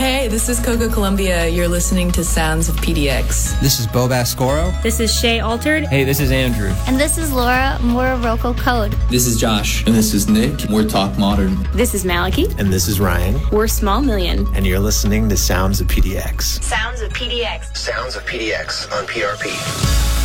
Hey, this is Coco Columbia. You're listening to Sounds of PDX. This is Bo Baskoro. This is Shay Altered. Hey, this is Andrew. And this is Laura Morocco Code. This is Josh. And this is Nick. We're Talk Modern. This is Maliki. And this is Ryan. We're Small Million. And you're listening to Sounds of PDX. Sounds of PDX. Sounds of PDX on PRP.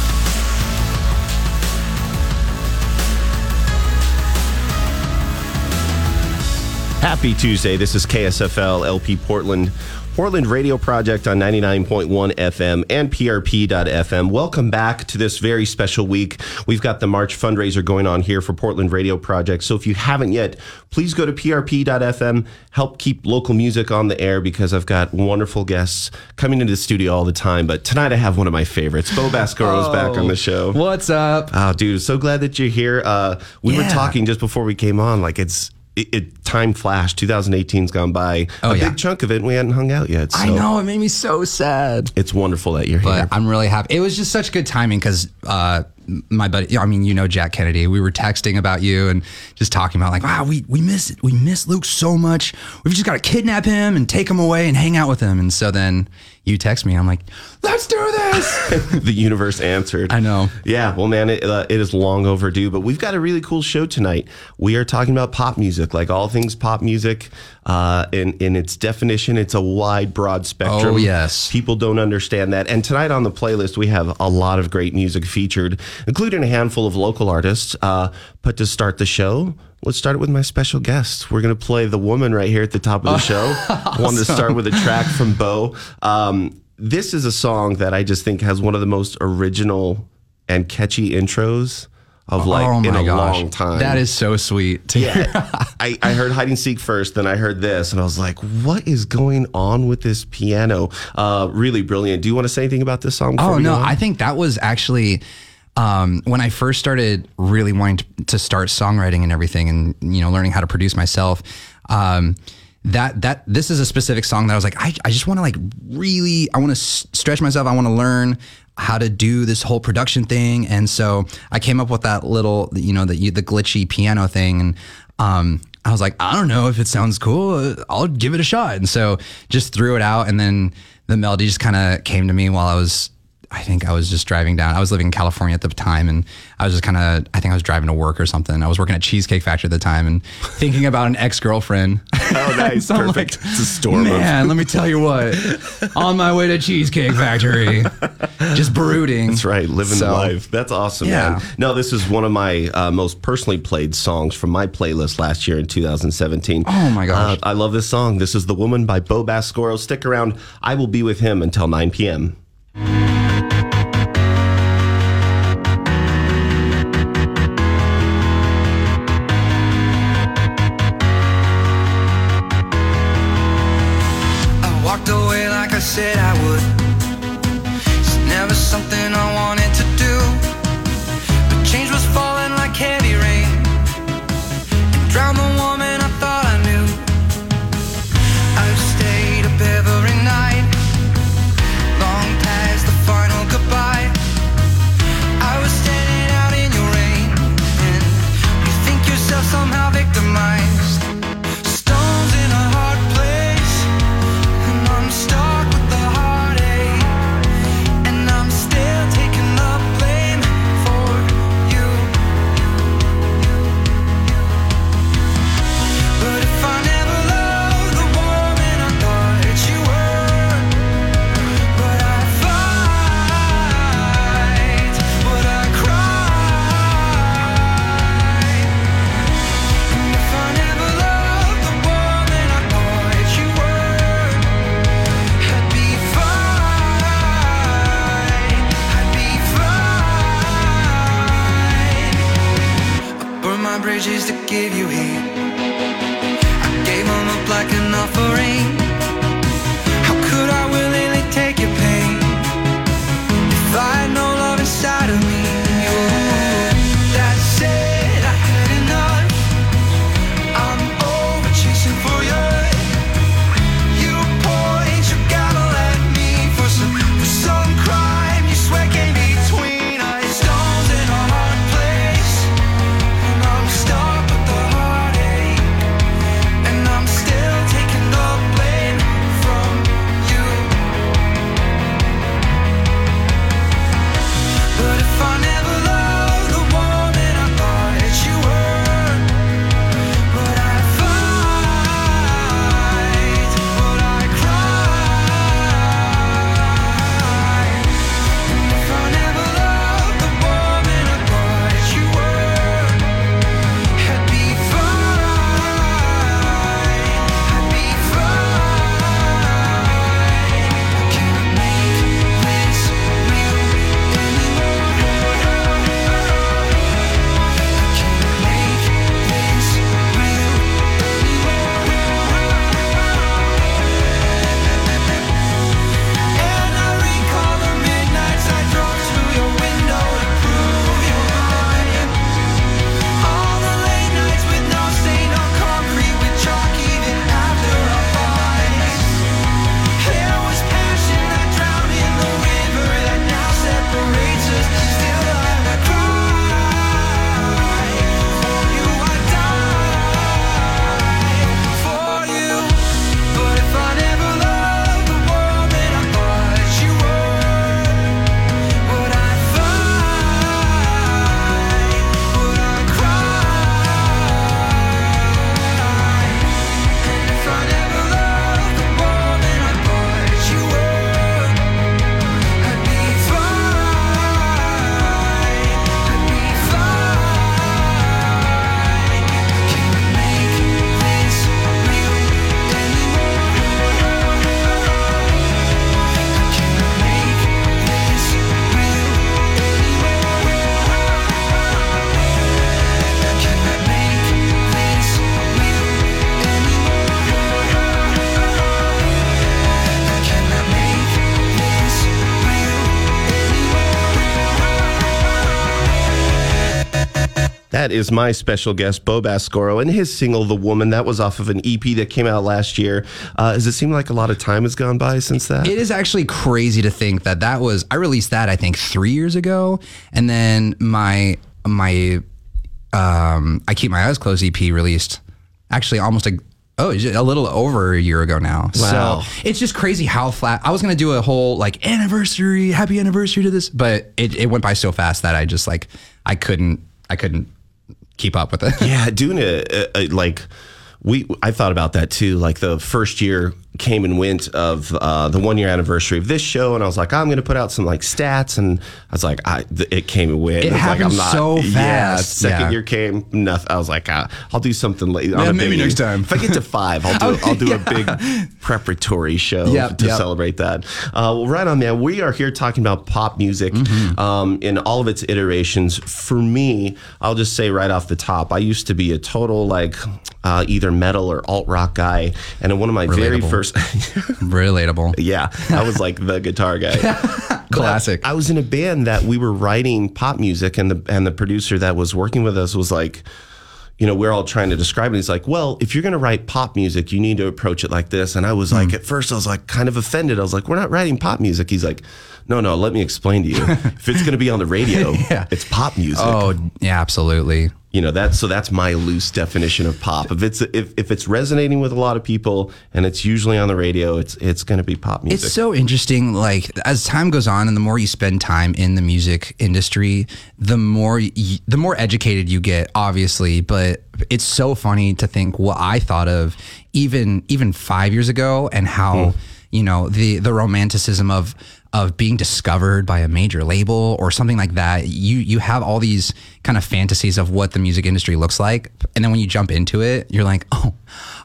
Happy Tuesday. This is KSFL LP Portland. Portland Radio Project on 99.1 FM and PRP.FM. Welcome back to this very special week. We've got the March fundraiser going on here for Portland Radio Project. So if you haven't yet, please go to PRP.FM, help keep local music on the air because I've got wonderful guests coming into the studio all the time. But tonight I have one of my favorites. Bo Baskoro is oh, back on the show. What's up? Oh, dude, so glad that you're here. Uh, we yeah. were talking just before we came on. Like it's it, it, time flashed. 2018's gone by. Oh, a yeah. big chunk of it, and we hadn't hung out yet. So. I know it made me so sad. It's wonderful that you're but here. I'm really happy. It was just such good timing because uh, my buddy, I mean, you know Jack Kennedy. We were texting about you and just talking about like, wow, we we miss it. we miss Luke so much. We've just got to kidnap him and take him away and hang out with him. And so then you text me. I'm like, let's do this. the universe answered. I know. Yeah. Well, man, it, uh, it is long overdue, but we've got a really cool show tonight. We are talking about pop music, like all things pop music. Uh, in in its definition, it's a wide, broad spectrum. Oh yes. People don't understand that. And tonight on the playlist, we have a lot of great music featured, including a handful of local artists. Uh, but to start the show, let's start it with my special guest. We're going to play The Woman right here at the top of the show. awesome. Wanted to start with a track from Bo. Um, this is a song that I just think has one of the most original and catchy intros of like oh in a gosh. long time. That is so sweet. yeah. I, I heard hide and seek first, then I heard this, and I was like, what is going on with this piano? Uh, really brilliant. Do you want to say anything about this song? Oh, no. I think that was actually um, when I first started really wanting to, to, start songwriting and everything, and you know, learning how to produce myself. Um, that that this is a specific song that I was like, I, I just want to like really, I want to s- stretch myself. I want to learn how to do this whole production thing, and so I came up with that little, you know, the the glitchy piano thing, and um, I was like, I don't know if it sounds cool. I'll give it a shot, and so just threw it out, and then the melody just kind of came to me while I was I think I was just driving down. I was living in California at the time, and I was just kind of. I think I was driving to work or something. I was working at Cheesecake Factory at the time, and thinking about an ex girlfriend. Oh, nice, so perfect. Like, it's a storm. Man, let me tell you what. on my way to Cheesecake Factory, just brooding. That's right, living so, life. That's awesome, yeah. man. No, this is one of my uh, most personally played songs from my playlist last year in 2017. Oh my gosh, uh, I love this song. This is "The Woman" by Bo Baskoro. Stick around. I will be with him until 9 p.m. That is my special guest, Bo Baskoro, and his single, The Woman. That was off of an EP that came out last year. Uh, does it seem like a lot of time has gone by since that? It is actually crazy to think that that was I released that I think three years ago, and then my my um, I keep my eyes closed EP released actually almost a oh a little over a year ago now. Wow. So it's just crazy how flat. I was gonna do a whole like anniversary, happy anniversary to this, but it, it went by so fast that I just like I couldn't I couldn't keep up with it. Yeah, doing it uh, uh, like we. I thought about that too. Like the first year came and went of uh, the one year anniversary of this show, and I was like, I'm going to put out some like stats, and I was like, I th- it came and went. It was like, happened so Yeah, fast. second Yeah. year came, nothing. I was like, uh, I'll do something later. Yeah, maybe next time. If I get to five, I'll do I'll do a big preparatory show Yep, to yep. celebrate that. Uh, well, right on, man. We are here talking about pop music Mm-hmm. um, in all of its iterations. For me, I'll just say right off the top, I used to be a total like uh, either metal or alt rock guy, and in one of my very Relatable. Relatable. yeah, I was like the guitar guy. Classic. I was in a band that we were writing pop music, and the and the producer that was working with us was like, you know, we're all trying to describe it. He's like, well, if you're going to write pop music, you need to approach it like this. And I was like, hmm. at first, I was like kind of offended. I was like, we're not writing pop music. He's like, no, no, let me explain to you. if it's going to be on the radio, Yeah. it's pop music. Oh yeah, absolutely. You know that, so that's my loose definition of pop. If it's if, if it's resonating with a lot of people and it's usually on the radio, it's it's going to be pop music. It's so interesting. Like as time goes on, and the more you spend time in the music industry, the more y- the more educated you get. Obviously, but it's so funny to think what I thought of even even five years ago, and how hmm. you know the the romanticism of of being discovered by a major label or something like that. You you have all these kind of fantasies of what the music industry looks like, and then when you jump into it, you're like, oh,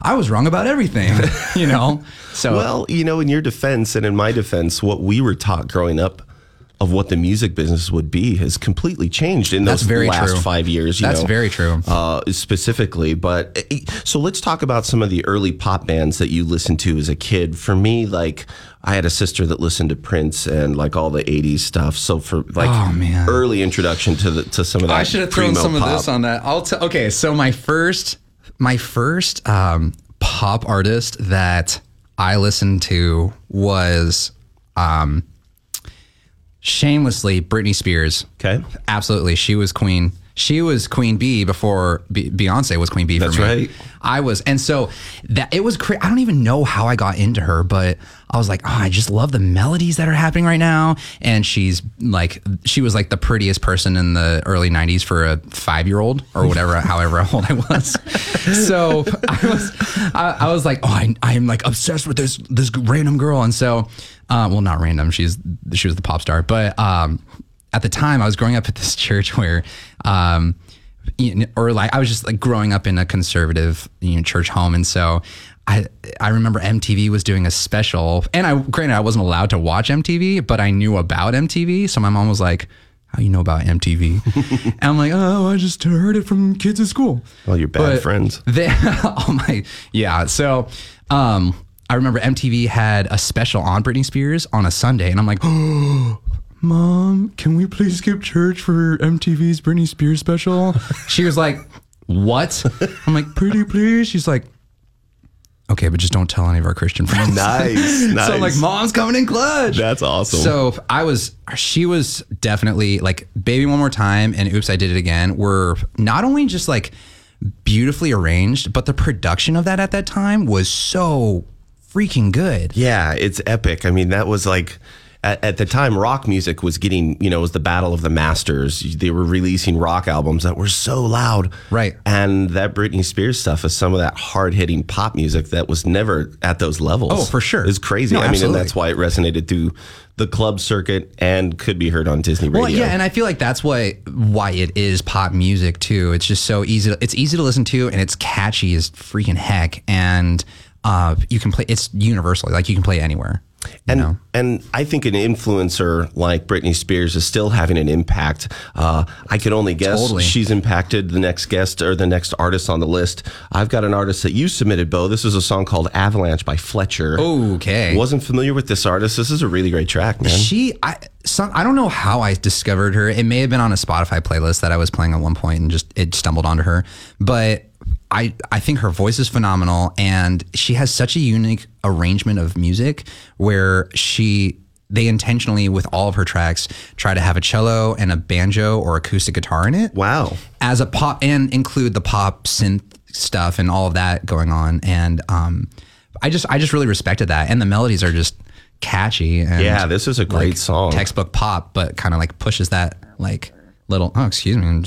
I was wrong about everything. you know. So Well, you know, in your defense and in my defense, what we were taught growing up of what the music business would be has completely changed in That's those very last true. five years. You That's know, very true. Uh, specifically, but eh, so let's talk about some of the early pop bands that you listened to as a kid. For me, like I had a sister that listened to Prince and like all the '80s stuff. So for like Oh, man. early introduction to the to some of that, I should have thrown primo some of this on that. I'll tell. Okay, so my first, my first um, pop artist that I listened to was, um, shamelessly Britney Spears. Okay. absolutely, she was queen. She was Queen Bee before Be- Beyonce was Queen Bee. That's for me. right. I was, and so that it was. Cra- I don't even know how I got into her, but I was like, oh, I just love the melodies that are happening right now. And she's like, she was like the prettiest person in the early '90s for a five-year-old or whatever, however old I was. So I was, I, I was like, oh, I, I'm like obsessed with this this random girl, and so, uh, well, not random. She's she was the pop star, but um, at the time I was growing up at this church where um you know, or like I was just like growing up in a conservative you know church home and so I I remember MTV was doing a special and I granted I wasn't allowed to watch MTV but I knew about MTV so my mom was like how you know about MTV and I'm like oh I just heard it from kids at school All your bad But friends. they, oh my, yeah. So, um, I remember MTV had a special on Britney Spears on a Sunday, and I'm like, oh, Mom, can we please skip church for MTV's Britney Spears special? she was like, What? I'm like, Pretty please. She's like, Okay, but just don't tell any of our Christian friends. Nice, nice. So I'm like, Mom's coming in clutch. That's awesome. So I was, she was definitely like Baby One More Time and Oops, I Did It Again were not only just like beautifully arranged, but the production of that at that time was so freaking good. Yeah, it's epic. I mean, that was like at, at the time rock music was getting, you know, it was the battle of the masters. They were releasing rock albums that were so loud. Right. And that Britney Spears stuff is some of that hard-hitting pop music that was never at those levels. Oh, for sure. It's crazy. No, I mean, and that's why it resonated through the club circuit and could be heard on Disney Radio. Well, yeah, and I feel like that's why why it is pop music too. It's just so easy. To, it's easy to listen to, and it's catchy as freaking heck. And uh, you can play. It's universal. Like you can play anywhere. And know? and I think an influencer like Britney Spears is still having an impact. Uh, I can only guess Totally. she's impacted the next guest or the next artist on the list. I've got an artist that you submitted, Bo. This is a song called Avalanche by Fletcher. Okay. Wasn't familiar with this artist. This is a really great track, man. She, I, some, I don't know how I discovered her. It may have been on a Spotify playlist that I was playing at one point and just it stumbled onto her. But I, I think her voice is phenomenal, and she has such a unique arrangement of music where she. They intentionally, with all of her tracks, try to have a cello and a banjo or acoustic guitar in it. Wow. as a pop and include the pop synth stuff and all of that going on and um i just i just really respected that and the melodies are just catchy and Yeah, this is a great like, song. textbook pop but kind of like pushes that like little oh excuse me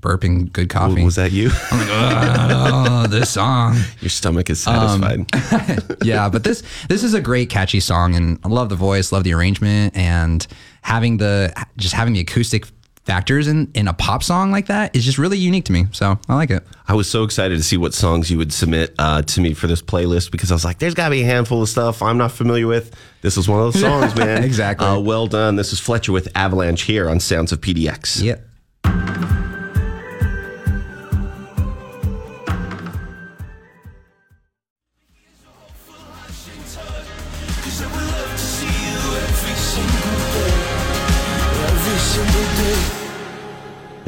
burping good coffee Was that you? oh this song Your stomach is Um, satisfied. yeah, but this this is a great catchy song, and I love the voice, love the arrangement, and having the just having the acoustic factors in in a pop song like that is just really unique to me. So I like it. I was so excited to see what songs you would submit uh, to me for this playlist because I was like, there's got to be a handful of stuff I'm not familiar with. This is one of those songs, man. Exactly. Uh, well done. This is Fletcher with Avalanche here on Sounds of PDX. Yep.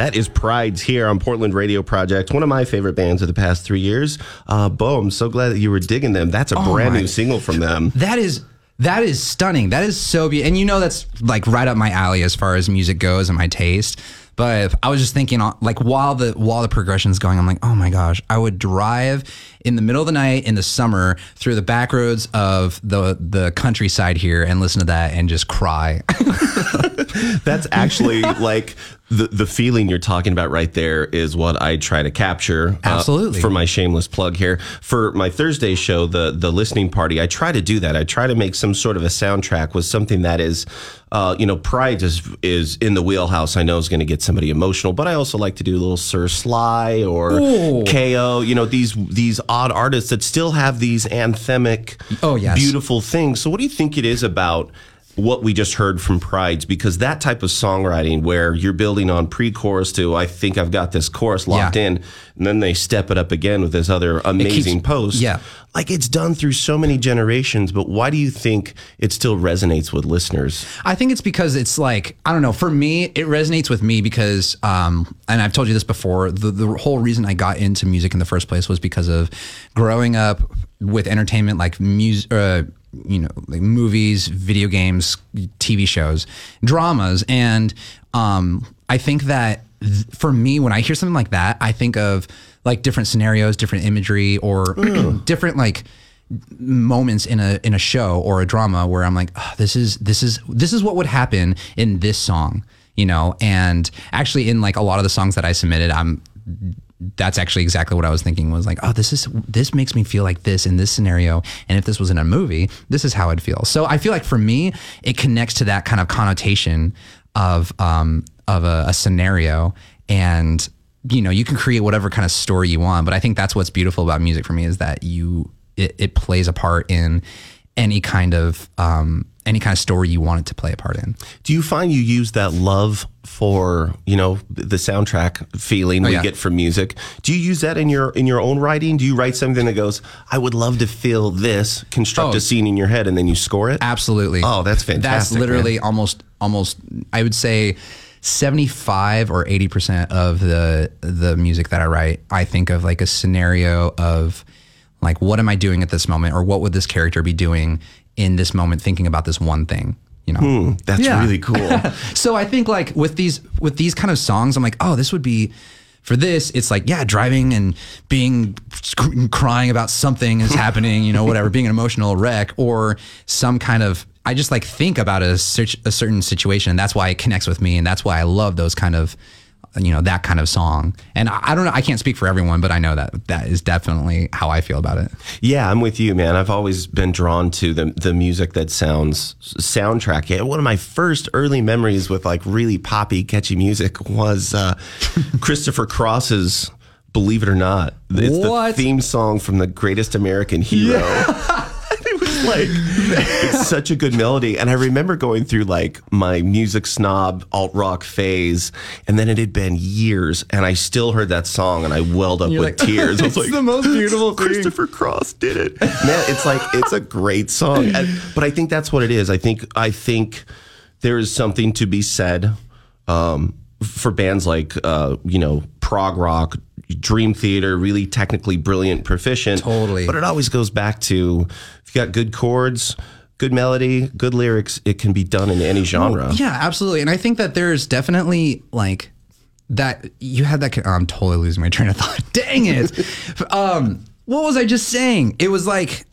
That is Prides here on Portland Radio Project, one of my favorite bands of the past three years. Uh, Bo, I'm so glad that you were digging them. That's a brand Oh my- new single from them. That is that is stunning. That is so beautiful. And you know that's like right up my alley as far as music goes and my taste. But I was just thinking, uh, like while the while the progression's going, I'm like, oh my gosh, I would drive in the middle of the night in the summer through the back roads of the the countryside here and listen to that and just cry. That's actually like the the feeling you're talking about right there is what I try to capture. uh, Absolutely. for my shameless plug here for my Thursday show, the the listening party. I try to do that. I try to make some sort of a soundtrack with something that is, uh, you know, Pride is is in the wheelhouse. I know is going to get somebody emotional, but I also like to do a little Sir Sly or KO. You know, these these odd artists that still have these anthemic, Oh, yes. beautiful things. So, what do you think it is about? What we just heard from Prides because that type of songwriting where you're building on pre-chorus to I think I've got this chorus locked Yeah. in and then they step it up again with this other amazing post. yeah. Like it's done through so many generations, but why do you think it still resonates with listeners? I think it's because it's like I don't know. For me, it resonates with me because, um, and I've told you this before. The the whole reason I got into music in the first place was because of growing up with entertainment, like music, uh, you know, like movies, video games, TV shows, dramas, and um, I think that th- for me, when I hear something like that, I think of like different scenarios, different imagery, or different like moments in a in a show or a drama where I'm like, oh, this is this is this is what would happen in this song, you know. And actually, in like a lot of the songs that I submitted, I'm that's actually exactly what I was thinking was like, oh, this is this makes me feel like this in this scenario, and if this was in a movie, this is how I'd feel. So I feel like for me, it connects to that kind of connotation of um of a, a scenario and you know you can create whatever kind of story you want but i think that's what's beautiful about music for me is that you it, it plays a part in any kind of um, any kind of story you wanted to play a part in Do you find you use that love for, you know, the soundtrack feeling oh, we Oh, yeah. get from music? Do you use that in your in your own writing? Do you write something that goes, I would love to feel this, construct Oh. a scene in your head and then you score it? absolutely Oh, that's fantastic. that's literally almost almost i would say 75 or 80% of the the music that i write i think of like a scenario of like what am i doing at this moment or what would this character be doing in this moment thinking about this one thing you know hmm, That's Yeah. really cool. so I think like with these with these kind of songs, I'm like, oh, this would be for this. It's like yeah, driving and being crying about something is happening, you know, whatever, being an emotional wreck or some kind of. I just like think about a, a certain situation, and that's why it connects with me, and that's why I love those kind of, you know, that kind of song. And I, I don't know, I can't speak for everyone, but I know that that is definitely how I feel about it. Yeah, I'm with you, man. I've always been drawn to the the music that sounds soundtrack. Yeah, one of my first early memories with like really poppy, catchy music was uh, Christopher Cross's "Believe It or Not." It's What? the theme song from the Greatest American Hero. was it's like it's such a good melody. And I remember going through like my music snob alt rock phase, and then it had been years, and I still heard that song, and I welled up with like, tears. I was "It's like, the most beautiful thing." Christopher Cross did it. Man, it's like it's a great song, And- but I think that's what it is. I think I think there is something to be said um, for bands like uh, you know prog rock. Dream Theater, really technically brilliant, proficient. Totally. But it always goes back to if you got good chords, good melody, good lyrics, it can be done in any genre. Yeah, absolutely. And I think that there's definitely like that you had that. I'm totally losing my train of thought. Dang it. um, what was I just saying? It was like,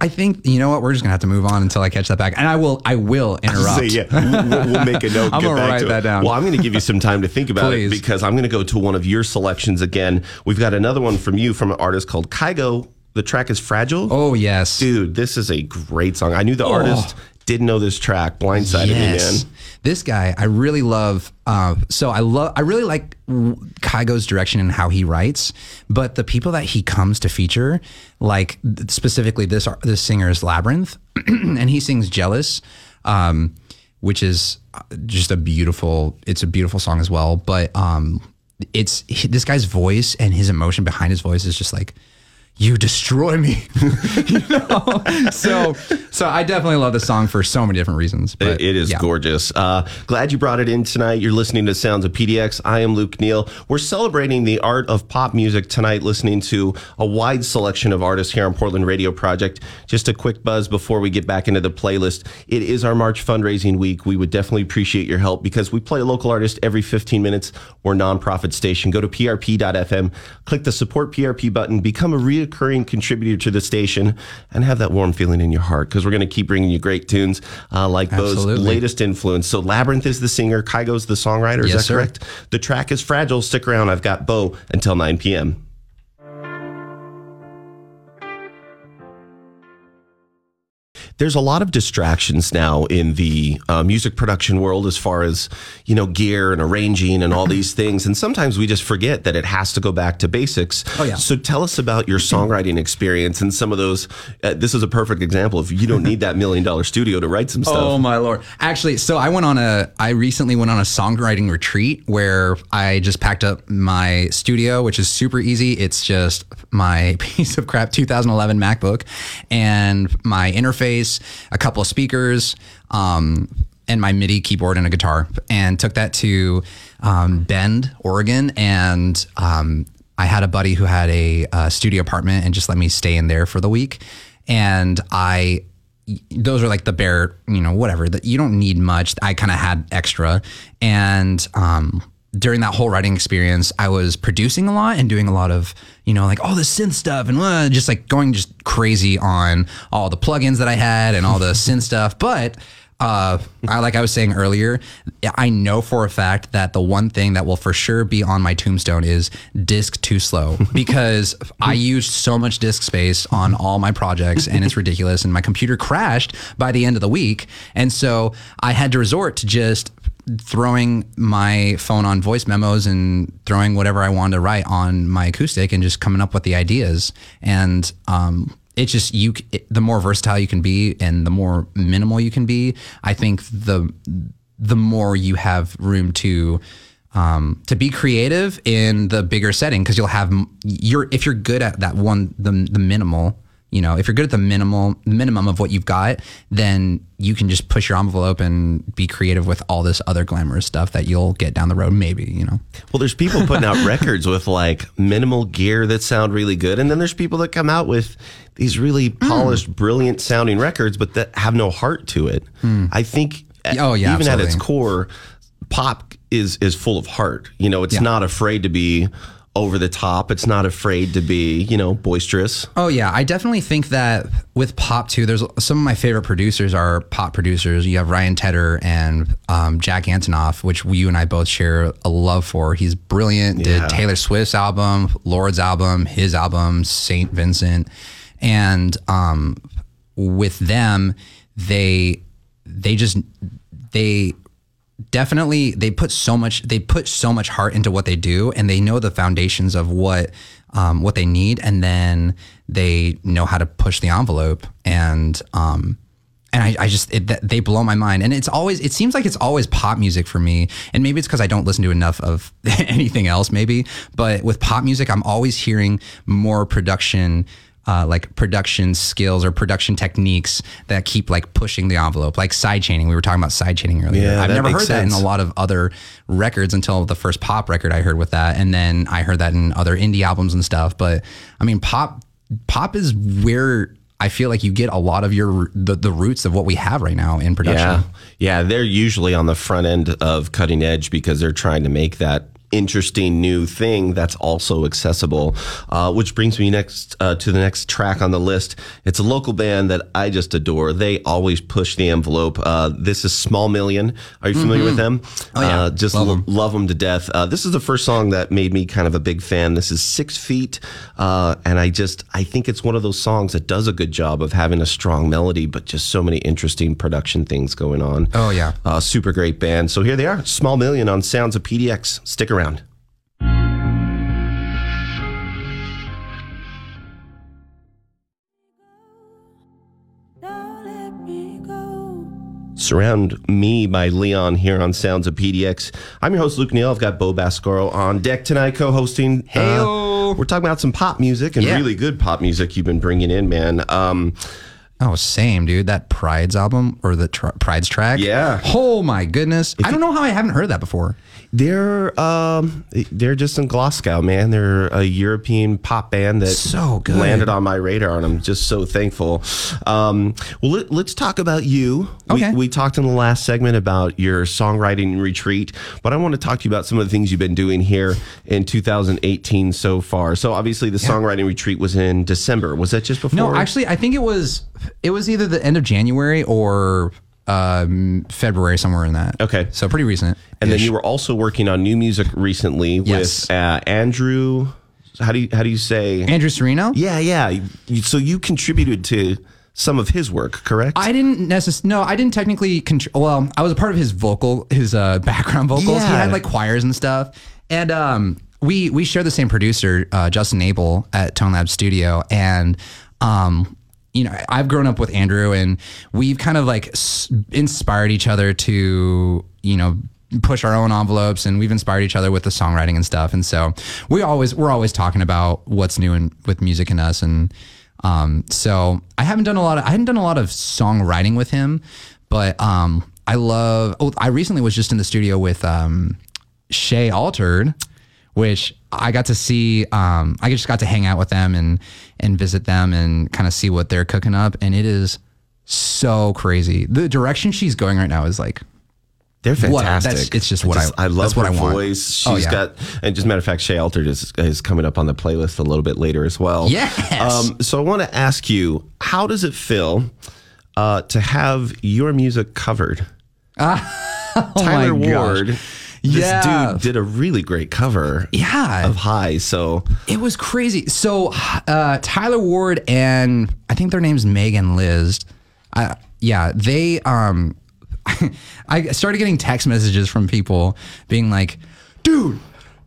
I think you know what. We're just gonna have to move on until I catch that back, and I will. I will interrupt. Say, yeah, we'll, we'll make a note. I'm get gonna back write to it. that down. Well, I'm going to give you some time to think about it because I'm going to go to one of your selections again. We've got another one from you from an artist called Kygo. The track is Fragile. Oh yes, Dude, this is a great song. I knew the artist, didn't know this track. Blindsided me, man. This guy, I really love. Uh, so I love. I really like Kygo's direction and how he writes. But the people that he comes to feature, like specifically this this singer is Labrinth, and he sings "Jealous," um, which is just a beautiful. It's a beautiful song as well. But um, it's this guy's voice and his emotion behind his voice is just like. You destroy me, you know. So, so I definitely love the song for so many different reasons. But It- is yeah. gorgeous. Uh, glad you brought it in tonight. You're listening to Sounds of PDX. I am Luke Neal. We're celebrating the art of pop music tonight, listening to a wide selection of artists here on Portland Radio Project. Just a quick buzz before we get back into the playlist. It is our March fundraising week. We would definitely appreciate your help because we play a local artist every 15 minutes. We're a nonprofit station. Go to prp.fm, click the support PRP button, become a reoccurring contributor to the station, and have that warm feeling in your heart because we're going to keep bringing you great tunes uh, like Bo's Absolutely. latest influence. So Labrinth is the singer, Kygo's the songwriter. Is Yes, that sir. correct? The track is Fragile. Stick around. I've got Bo until 9 p.m. There's a lot of distractions now in the uh, music production world as far as, you know, gear and arranging and all these things. And sometimes we just forget that it has to go back to basics. Oh, yeah. So tell us about your songwriting experience and some of those. Uh, this is a perfect example of you don't need that million dollar studio to write some stuff. Oh my lord! Actually, so I went on a. I recently went on a songwriting retreat where I just packed up my studio, which is super easy. It's just my piece of crap 2011 MacBook and my interface, a couple of speakers, um, and my MIDI keyboard and a guitar, and took that to um, Bend, Oregon, and um, I had a buddy who had a, uh studio apartment and just let me stay in there for the week, and I those are like the bare, you know, whatever that you don't need much. I kind of had extra. And um, during that whole writing experience, I was producing a lot and doing a lot of, you know, like all the synth stuff and uh, just like going just crazy on all the plugins that I had and all the synth stuff. But uh, I, like I was saying earlier, I know for a fact that the one thing that will for sure be on my tombstone is disk too slow because I used so much disk space on all my projects and it's ridiculous. And my computer crashed by the end of the week. And so I had to resort to just throwing my phone on voice memos and throwing whatever I wanted to write on my acoustic and just coming up with the ideas. And, um, it's just you it, the more versatile you can be and the more minimal you can be i think the the more you have room to um, to be creative in the bigger setting because you'll have you're if you're good at that one the, the minimal you know if you're good at the minimal minimum of what you've got then you can just push your envelope and be creative with all this other glamorous stuff that you'll get down the road maybe you know Well, there's people putting out records with like minimal gear that sound really good. And then there's people that come out with these really Hmm. polished, brilliant sounding records, but that have no heart to it. I think, Oh, yeah, even at its core, pop is is full of heart. You know, it's Yeah. not afraid to be over the top. It's not afraid to be, you know, boisterous. Oh yeah, I definitely think that with pop too. There's some of my favorite producers are pop producers. You have Ryan Tedder and um, Jack Antonoff, which you and I both share a love for. He's brilliant. Yeah. Did Taylor Swift's album, Lorde's album, his album, Saint Vincent, and um, with them, they they just they definitely they put so much they put so much heart into what they do and they know the foundations of what um, what they need and then they know how to push the envelope and um and I, I just it, they blow my mind. And it's always it seems like it's always pop music for me and maybe it's because i don't listen to enough of anything else maybe but with pop music i'm always hearing more production uh, like production skills or production techniques that keep like pushing the envelope like side chaining we were talking about side chaining earlier Yeah, i've never heard that in a lot of other records until the first pop record i heard with that and then i heard that in other indie albums and stuff but i mean pop pop is where I feel like you get a lot of your the, the roots of what we have right now in production. Yeah. Yeah. They're usually on the front end of cutting edge because they're trying to make that interesting new thing that's also accessible. Uh, which brings me next uh, to the next track on the list. It's a local band that I just adore. They always push the envelope. Uh, this is Small Million. Are you familiar with them? Oh, yeah. Uh, just Love lo- 'em. love them to death. Uh, this is the first song that made me kind of a big fan. This is Six Feet, uh, and I just I think it's one of those songs that does a good job of having a strong melody, but just so many interesting production things going on. Oh, yeah. uh, super great band. So here they are, Small Million on Sounds of PDX. Stick around. Surround Me by Leon here on Sounds of PDX. I'm your host, Luke Neal. I've got Bo Baskoro on deck tonight, co hosting. Heyo. we're talking about some pop music and Yeah. really good pop music you've been bringing in, man. Um, Oh, same, dude. That Prides album or the tr- Prides track. Yeah. Oh my goodness. I don't know how I haven't heard that before. they're um, they're just in Glasgow, man. They're a European pop band that So good. landed on my radar, and I'm just so thankful. Um, well, let, let's talk about you. Okay. We, we talked in the last segment about your songwriting retreat, but I want to talk to you about some of the things you've been doing here in 2018 so far. So obviously, the songwriting retreat was in December. Was that just before? No, actually, I think it was it was either the end of January or um, February, somewhere in that. Okay. So pretty recent. And then you were also working on new music recently Yes. with uh, Andrew. How do you how do you say? Andrew Sereno. Yeah, yeah. You- So you contributed to some of his work, correct? I didn't necessarily. No, I didn't technically. Contr- well, I was a part of his vocal, his uh, background vocals. He Yeah. had like choirs and stuff, and um, we we share the same producer, uh, Justin Abel at Tone Lab Studio, and um, you know, I've grown up with Andrew, and we've kind of like inspired each other to you know push our own envelopes and we've inspired each other with the songwriting and stuff and so we always we're always talking about what's new in, with music and us and um, so I haven't done a lot of I hadn't done a lot of songwriting with him, but um, I love. Oh, I recently was just in the studio with um, Shay Altered, which I got to see. Um, I just got to hang out with them and and visit them and kind of see what they're cooking up, and it is so crazy. The direction she's going right now is like They're What- fantastic. that's- it's just what I- I love that's what her I want. voice. She's Oh, yeah. got, and just a matter of fact, Shay Altered is, is coming up on the playlist a little bit later as well. Yes. Um, so I want to ask you, how does it feel uh, to have your music covered? Tyler Oh my gosh. This Yeah. dude did a really great cover. Yeah. of High. So It was crazy. So uh, Tyler Ward and I think their name's Megan Liz. Uh, yeah, they. Um, I started getting text messages from people being like, "Dude,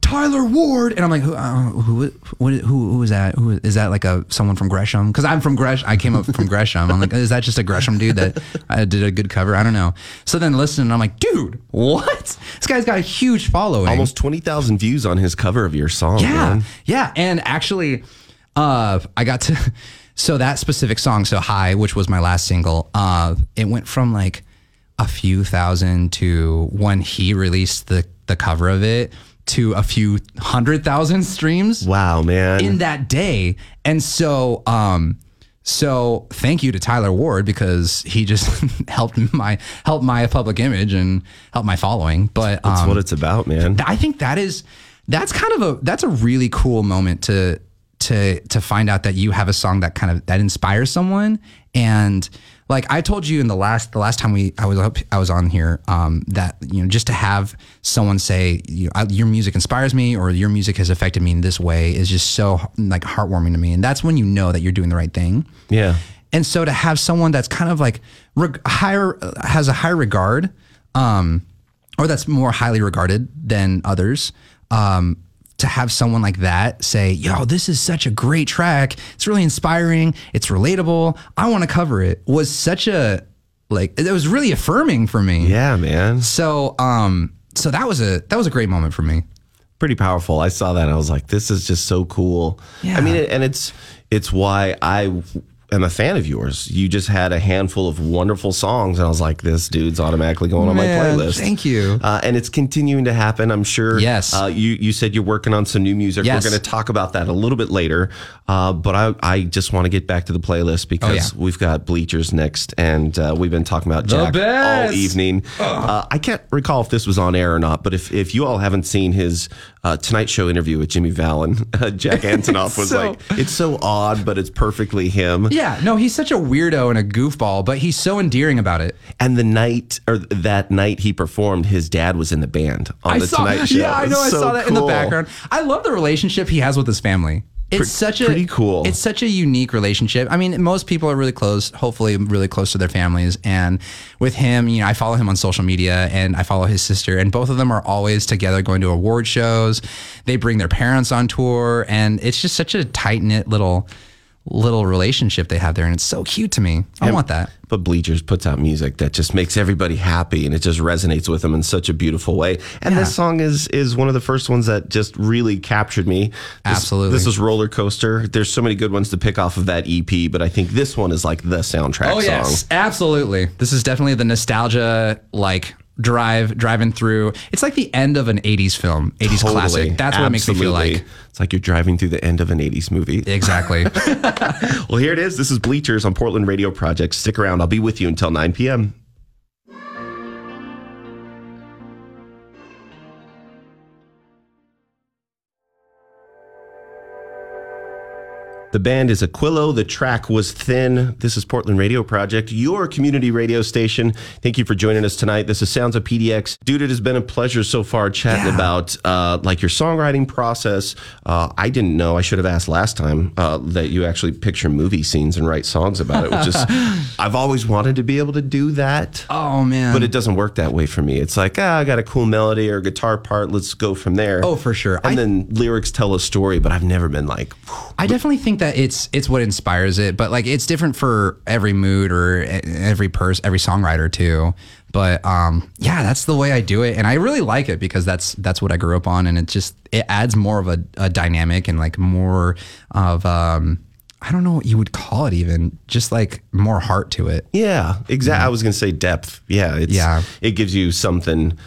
Tyler Ward," and I'm like, "Who? Uh, who? What, who? Who is that? Who is that? Like a someone from Gresham? Because I'm from Gresham. I came up from Gresham. I'm like, is that just a Gresham dude that I did a good cover? I don't know. So then listen, I'm like, dude, what? This guy's got a huge following. almost twenty thousand views on his cover of your song. Yeah, man. yeah, and actually, uh, I got to so that specific song, so high, which was my last single. Uh, it went from like a few thousand to when he released the the cover of it to a few hundred thousand streams Wow, man. in that day, and so um. So thank you to Tyler Ward because he just helped my helped my public image and helped my following. But That's um, what it's about, man. I think that is that's kind of a that's a really cool moment to to to find out that you have a song that kind of that inspires someone and like I told you in the last the last time we I was up I was on here um, that you know just to have someone say you know, I- your music inspires me or your music has affected me in this way is just so like heartwarming to me and that's when you know that you're doing the right thing. yeah. And so to have someone that's kind of like reg- higher has a high regard, um, or that's more highly regarded than others, um, to have someone like that say, "Yo, this is such a great track. It's really inspiring. It's relatable. I want to cover it." Was such a like it was really affirming for me. Yeah, man. So um so that was a that was a great moment for me. pretty powerful. I saw that. And I was like, this is just so cool. Yeah. I mean, and it's it's why I am a fan of yours. You just had a handful of wonderful songs, and I was like, this dude's automatically going on my playlist. thank you. Uh, and it's continuing to happen. I'm sure. Yes. Uh, you you said you're working on some new music. Yes. We're going to talk about that a little bit later. Uh, but I I just want to get back to the playlist because Oh, yeah. we've got Bleachers next, and uh, we've been talking about Jack all evening. Uh, I can't recall if this was on air or not, but if, if you all haven't seen his uh, Tonight Show interview with Jimmy Fallon, uh, Jack Antonoff was So- like, it's so odd, but it's perfectly him. Yeah, no, he's such a weirdo and a goofball, but he's so endearing about it. And the night or that night he performed, his dad was in the band on the Tonight Show. Yeah, I know. I So saw that in the background. I love the relationship he has with his family. It's Pre- such a pretty cool. It's such a unique relationship. I mean, most people are really close, hopefully really close to their families. And with him, you know, I follow him on social media and I follow his sister, and both of them are always together going to award shows. They bring their parents on tour, and it's just such a tight knit little little relationship they have there, and it's so cute to me. I want that. But Bleachers puts out music that just makes everybody happy and it just resonates with them in such a beautiful way. And Yeah. this song is is one of the first ones that just really captured me. This- Absolutely. This is Roller Coaster. There's so many good ones to pick off of that EP, but I think this one is like the soundtrack Oh song. yes, absolutely. This is definitely the nostalgia like drive driving through. It's like the end of an 80s film, 80s Totally. classic. That's what it makes me feel like. It's like you're driving through the end of an 80s movie. Exactly. Well, here it is. This is Bleachers on Portland Radio Project. Stick around. I'll be with you until 9 p.m. The band is Aquilo. The track was Thin. This is Portland Radio Project, your community radio station. Thank you for joining us tonight. This is Sounds of PDX. Dude, it has been a pleasure so far chatting Yeah. about uh, like your songwriting process. Uh, I didn't know. I should have asked last time uh, that you actually picture movie scenes and write songs about it, which is I've always wanted to be able to do that. oh man. But it doesn't work that way for me. It's like, ah, I got a cool melody or guitar part. Let's go from there. Oh, for sure. And I- then lyrics tell a story, but I've never been like, I definitely think that it's it's what inspires it, but like it's different for every mood or every person, every songwriter too. But um, yeah, that's the way I do it, and I really like it because that's that's what I grew up on, and it just it adds more of a, a dynamic and like more of um, I don't know what you would call it, even just like more heart to it. Yeah, exactly. I was going to say depth. Yeah, it's, Yeah. It gives you something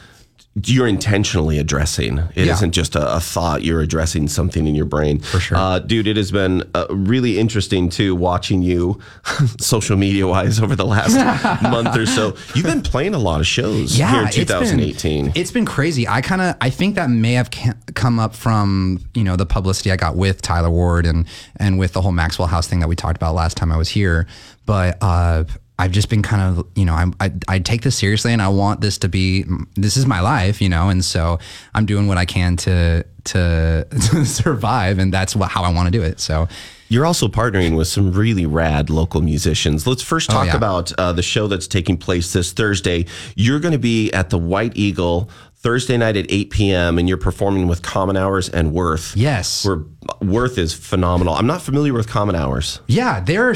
you're intentionally addressing. It Yeah. not just a, a thought. You're addressing something in your brain. For sure. uh, dude. It has been uh, really interesting too watching you, social media wise, over the last month or so. You've been playing a lot of shows here in it's been- 2018. it's been crazy. I kind of I think that may have come up from you know the publicity I got with Tyler Ward and and with the whole Maxwell House thing that we talked about last time I was here. But uh, I've just been kind of you know I'm, I I take this seriously and I want this to be this is my life you know and so I'm doing what I can to to, to survive and that's what how I want to do it. So You're also partnering with some really rad local musicians. Let's first talk Oh, yeah. about uh, the show that's taking place this Thursday. You're going to be at the White Eagle Thursday night at 8 p.m. and you're performing with Common Hours and Worth. Yes. Where Worth is phenomenal. I'm not familiar with Common Hours. Yeah, they're.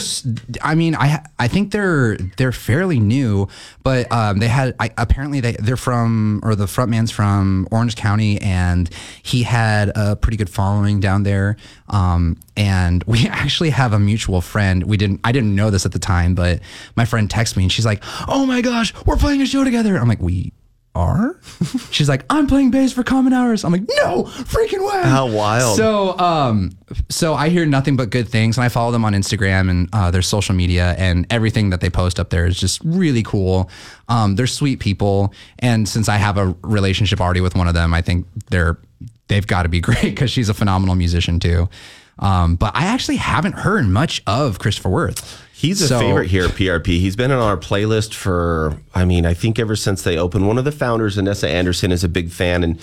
I mean, I I think they're they're fairly new, but um, they had I, apparently they they're from or the frontman's from Orange County, and he had a pretty good following down there. Um, and we actually have a mutual friend. We didn't. I didn't know this at the time, but my friend texted me, and she's like, "Oh my gosh, we're playing a show together." I'm like, "We." Are she's like I'm playing bass for Common Hours. I'm like no freaking way. How wild. So um, so I hear nothing but good things, and I follow them on Instagram and uh, their social media, and everything that they post up there is just really cool. Um, they're sweet people, and since I have a relationship already with one of them, I think they're they've got to be great because she's a phenomenal musician too. Um, but I actually haven't heard much of Christopher Worth. He's a So- favorite here at PRP. He's been on our playlist for, I mean, I think ever since they opened. One of the founders, Anessa Anderson, is a big fan, and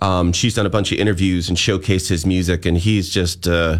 um, she's done a bunch of interviews and showcased his music. And he's just, uh,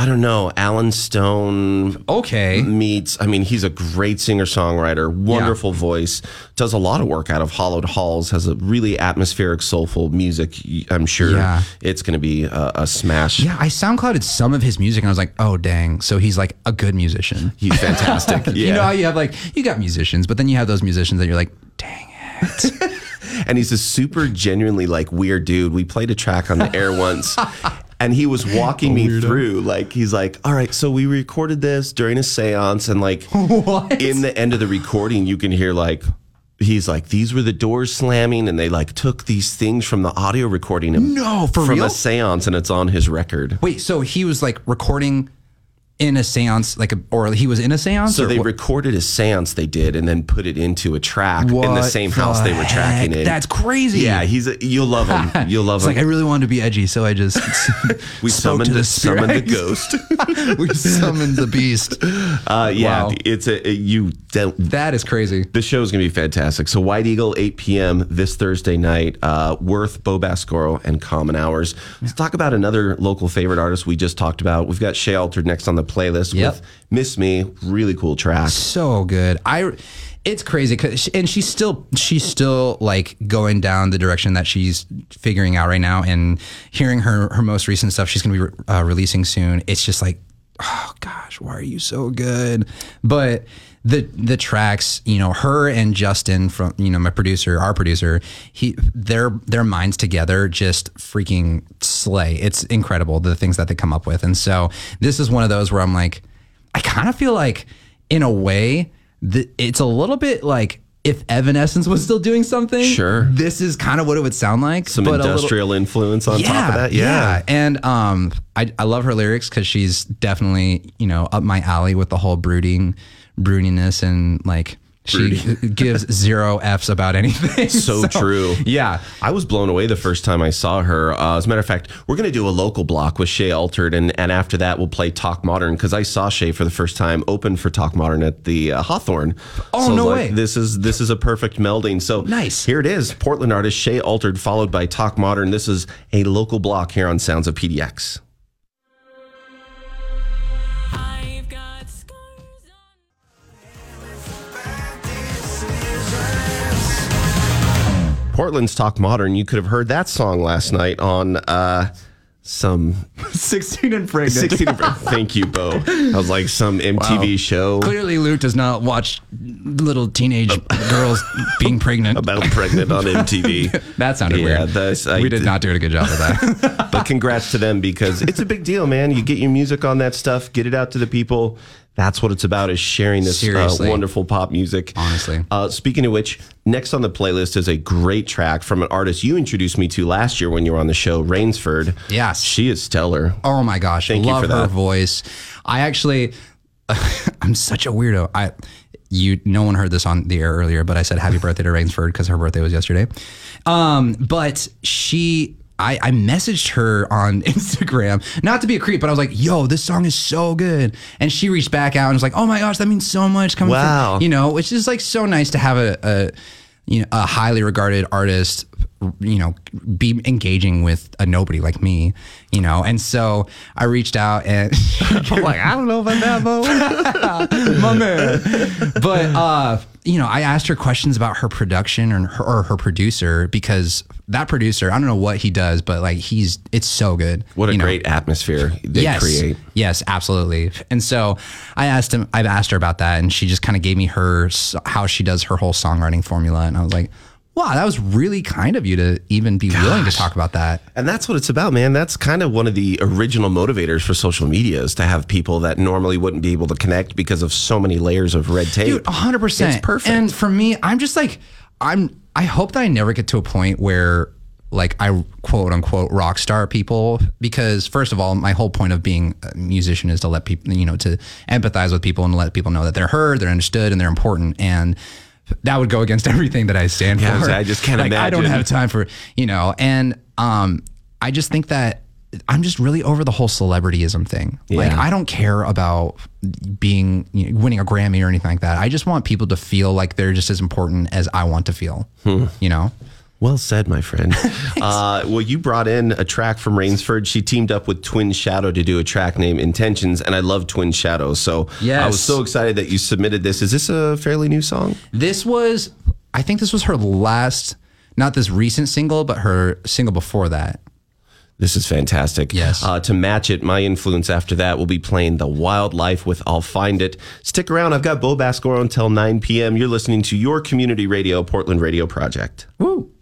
I don't know, Allen Stone Okay. meets, I mean, he's a great singer songwriter, wonderful voice, does a lot of work out of Hallowed Halls, has a really atmospheric, soulful music. I'm sure Yeah. it's going to be a, a smash. Yeah, I SoundClouded some of his music and I was like, oh dang. So he's like a good musician. He's fantastic. yeah. You know how you have like you got musicians, but then you have those musicians that you're like, dang it. and he's a super genuinely like weird dude. We played a track on the air once. And he was walking me through, like he's like, "All right, so we recorded this during a séance, and like in the end of the recording, you can hear like he's like, these were the doors slamming, and they like took these things from the audio recording. and- No, for from real? a séance, and it's on his record. Wait, so he was like recording in a seance, like a, or he was in a seance? So they what? recorded a séance they did, and then put it into a track in the What same house they were the tracking heck? in. That's crazy. Yeah, he's a, you'll love him. You'll love It's him. like I really wanted to be edgy, so I just we summoned the, the summoned the ghost. we summoned the beast. Uh, yeah, Wow. it's a you. Don't, That is crazy. the show is gonna be fantastic. So White Eagle, 8 p.m. this Thursday night. Uh, Worth, Bo Baskoro, and Common Hours. Let's talk about another local favorite artist we just talked about. We've got Shay Altered next on the playlist Yep. with Miss Me. Really cool track. so good. I it's crazy cuz and she's still she's still like going down the direction that she's figuring out right now and hearing her her most recent stuff she's going to be uh, releasing soon. It's just like oh gosh, why are you so good? But the the tracks, you know, her and Justin from you know my producer, our producer, he their their minds together just freaking slay. It's incredible the things that they come up with. And so this is one of those where I'm like I kind of feel like, in a way, that it's a little bit like if Evanescence was still doing something. Sure. this is kind of what it would sound like. Some but a little- industrial influence on top of that. yeah. And um, I I love her lyrics because she's definitely you know up my alley with the whole brooding, broodiness and like. She gives zero f's about anything. So true. Yeah. I was blown away the first time I saw her. Uh, as a matter of fact, we're going to do a local block with Shay Altered, and, and after that, we'll play Talk Modern because I saw Shay for the first time open for Talk Modern at the uh, Hawthorne. Oh, so no like, way. This is this is a perfect melding. So Nice. Here it is. Portland artist Shay Altered, followed by Talk Modern. This is a local block here on Sounds of PDX. Portland's Talk Modern. You could have heard that song last night on uh, some 16 and pregnant. 16. Thank you, Bo. I was like some MTV Wow. show Clearly, Luke does not watch little teenage girls being pregnant. about pregnant on MTV. That sounded Yeah, weird. that's- I we did did- not do a good job of that. but congrats to them because it's a big deal, man. You get your music on that stuff, get it out to the people. That's what it's about is sharing this uh, wonderful pop music. Honestly. Uh, speaking of which, next on the playlist is a great track from an artist you introduced me to last year when you were on the show, Rainsford. Yes. She is stellar. oh my gosh, Thank you love for her that. voice. I actually, I'm such a weirdo. I, you, no one heard this on the air earlier, but I said happy birthday to Rainsford because her birthday was yesterday. Um, but she. I, I messaged her on Instagram, not to be a creep, but I was like, yo, this song is so good. And she reached back out and was like, oh my gosh, that means so much coming Wow. from, you know, which is like so nice to have a, a you know, a highly regarded artist, you know, be engaging with a nobody like me, you know. And so I reached out and I'm like, I don't know about that, Bo. my man. But uh, you know, I asked her questions about her production or her, or her producer because that producer, I don't know what he does, but like he's it's so good. What a know? great atmosphere they yes. create. Yes, absolutely. And so I asked him, I've asked her about that, and she just kind of gave me her how she does her whole songwriting formula, and I was like, wow, that was really kind of you to even be willing to talk about that. And that's what it's about, man. That's kind of one of the original motivators for social media is to have people that normally wouldn't be able to connect because of so many layers of red tape. Dude, hundred percent. It's perfect. And for me, I'm just like, I'm. I hope that I never get to a point where, like, I quote unquote rock star people because first of all, my whole point of being a musician is to let people, you know, to empathize with people and let people know that they're heard, they're understood, and they're important. And that would go against everything that I stand Yeah, for. I just can't like, I don't have time for you know, and um, I just think that. I'm just really over the whole celebrityism thing. Like I don't care about being you know, winning a Grammy or anything like that. I just want people to feel like they're just as important as I want to feel. Hmm. You know? Well said, my friend. uh, well, you brought in a track from Rainsford. She teamed up with Twin Shadow to do a track named Intentions, and I love Twin Shadow. So Yes. I was so excited that you submitted this. Is this a fairly new song? This was, I think this was her last, not this recent single, but her single before that. This is fantastic. Yes. Uh, to match it, my influence after that will be playing The Wildlife with I'll Find It. Stick around. I've got Bo Baskoro until 9 p.m. You're listening to your community radio, Portland Radio Project. Woo.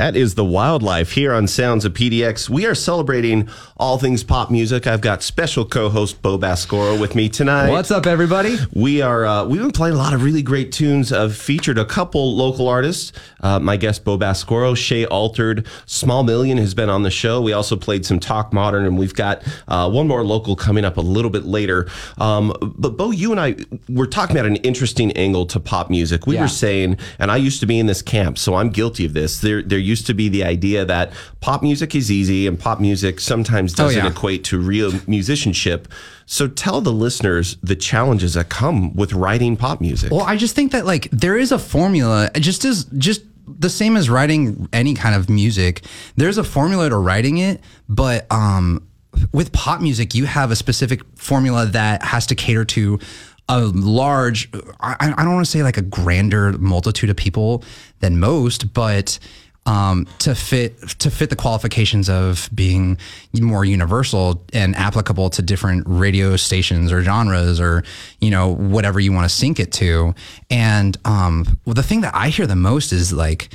That is the wildlife here on Sounds of PDX. We are celebrating all things pop music. I've got special co-host Bo Baskoro with me tonight. What's up, everybody? We are uh, we've been playing a lot of really great tunes. I've featured a couple local artists. Uh, my guest Bo Baskoro, Shay Altered, Small Million has been on the show. We also played some Talk Modern, and we've got uh, one more local coming up a little bit later. Um, but Bo, you and I were talking about an interesting angle to pop music. We Yeah. were saying, and I used to be in this camp, so I'm guilty of this. There there used to be the idea that pop music is easy, and pop music sometimes doesn't yeah. equate to real musicianship. So tell the listeners the challenges that come with writing pop music. Well, I just think that like there is a formula, just as just the same as writing any kind of music. There's a formula to writing it, but um, with pop music, you have a specific formula that has to cater to a large. I, I don't want to say like a grander multitude of people than most, but um, to fit to fit the qualifications of being more universal and applicable to different radio stations or genres or you know whatever you want to sync it to. And um, well, the thing that I hear the most is like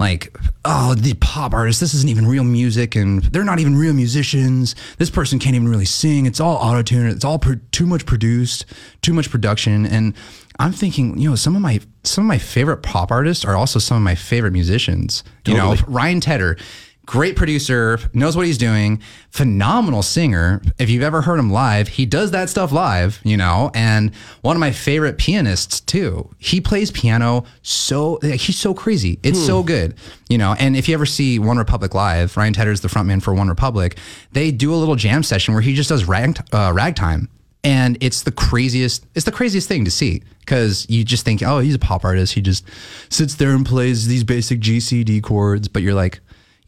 like oh the pop artists this isn't even real music and they're not even real musicians. This person can't even really sing. It's all auto-tune. It's all pro- too much produced too much production. And i'm thinking you know some of my some of my favorite pop artists are also some of my favorite musicians. You know ryan tedder great producer knows what he's doing phenomenal singer. If you've ever heard him live he does that stuff live you know and one of my favorite pianists too. He plays piano so he's so crazy. It's so good you know and if you ever see one republic live ryan tedder's the frontman for one republic they do a little jam session where he just does rag, uh, ragtime. And it's the craziest it's the craziest thing to see because you just think oh he's a pop artist. He just sits there and plays these basic gcd chords but you're like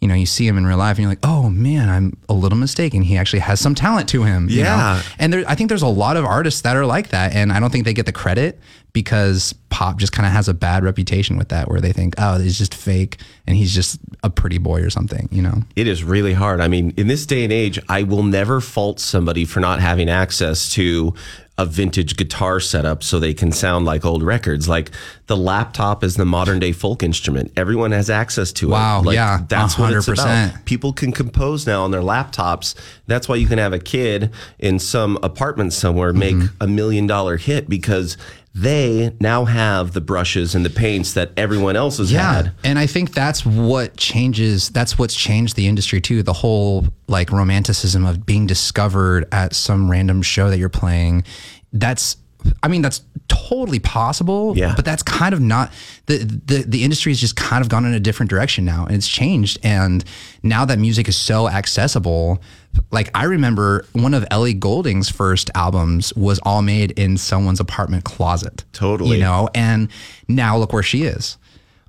you know, you see him in real life and you're like, oh man, I'm a little mistaken. He actually has some talent to him. you know? Yeah. And there, I think there's a lot of artists that are like that. And I don't think they get the credit because pop just kind of has a bad reputation with that, where they think, oh, he's just fake and he's just a pretty boy or something, you know? It is really hard. I mean, in this day and age, I will never fault somebody for not having access to a vintage guitar setup so they can sound like old records. Like the laptop is the modern day folk instrument. Everyone has access to it. Wow. Like, yeah, that's what it's 100%. about. People can compose now on their laptops. That's why you can have a kid in some apartment somewhere make Mm-hmm. a million dollar hit because they now have the brushes and the paints that everyone else has had. And I think that's what changes, that's what's changed the industry too. The whole like romanticism of being discovered at some random show that you're playing. That's, I mean, that's totally possible. Yeah. But that's kind of not, the, the, the industry has just kind of gone in a different direction now and it's changed. And now that music is so accessible, like I remember one of Ellie Goulding's first albums was all made in someone's apartment closet. Totally. You know, and now look where she is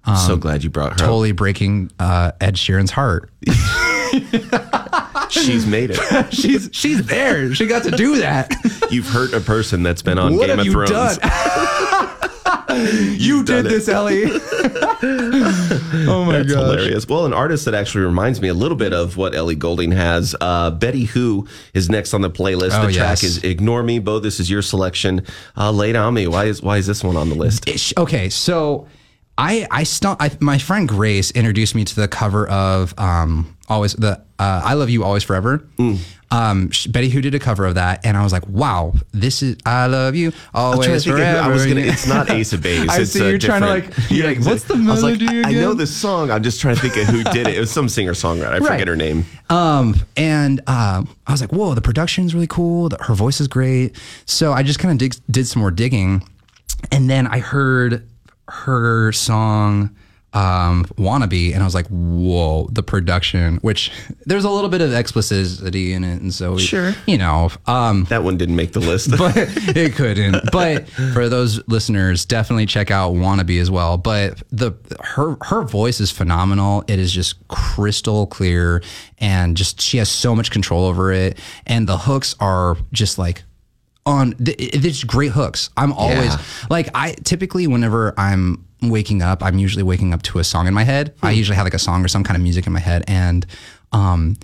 so glad you brought her. up. totally breaking uh, Ed Sheeran's heart. She's made it. she's she's there. She got to do that. You've hurt a person that's been on what Game have of you Thrones. done? you did it. this, Ellie. oh my god, That's gosh. hilarious. Well, an artist that actually reminds me a little bit of what Ellie Goulding has. Uh, Betty Who is next on the playlist. Oh, the track yes. is "Ignore Me." Bo, this is your selection. Uh, lay it on me. Why is why is this one on the list? Ish. Okay, so I I still I, my friend Grace introduced me to the cover of um always the uh, I love you always forever. Mm. Um, sh- Betty Who did a cover of that, and I was like, wow, this is I love you always forever. I was gonna. It's not Ace of Base. I it's, see you're trying to, like- you're like, what's the I was like, melody I, I know this song. I'm just trying to think of who did it. It was some singer songwriter. I Right. forget her name. Um, and uh, I was like, whoa, the production's really cool. The, her voice is great. So I just kind of did some more digging. And then I heard her song, um, "Wannabe," and I was like, "Whoa!" The production, which there's a little bit of explicitity in it, and so we- Sure. you know, um, That one didn't make the list. but it couldn't. But for those listeners, definitely check out "Wannabe" as well. But the her her voice is phenomenal. It is just crystal clear, and just she has so much control over it. And the hooks are just like on. th- it- great hooks. I'm always Yeah. like I typically whenever I'm waking up, I'm usually waking up to a song in my head. I usually have like a song or some kind of music in my head, and um,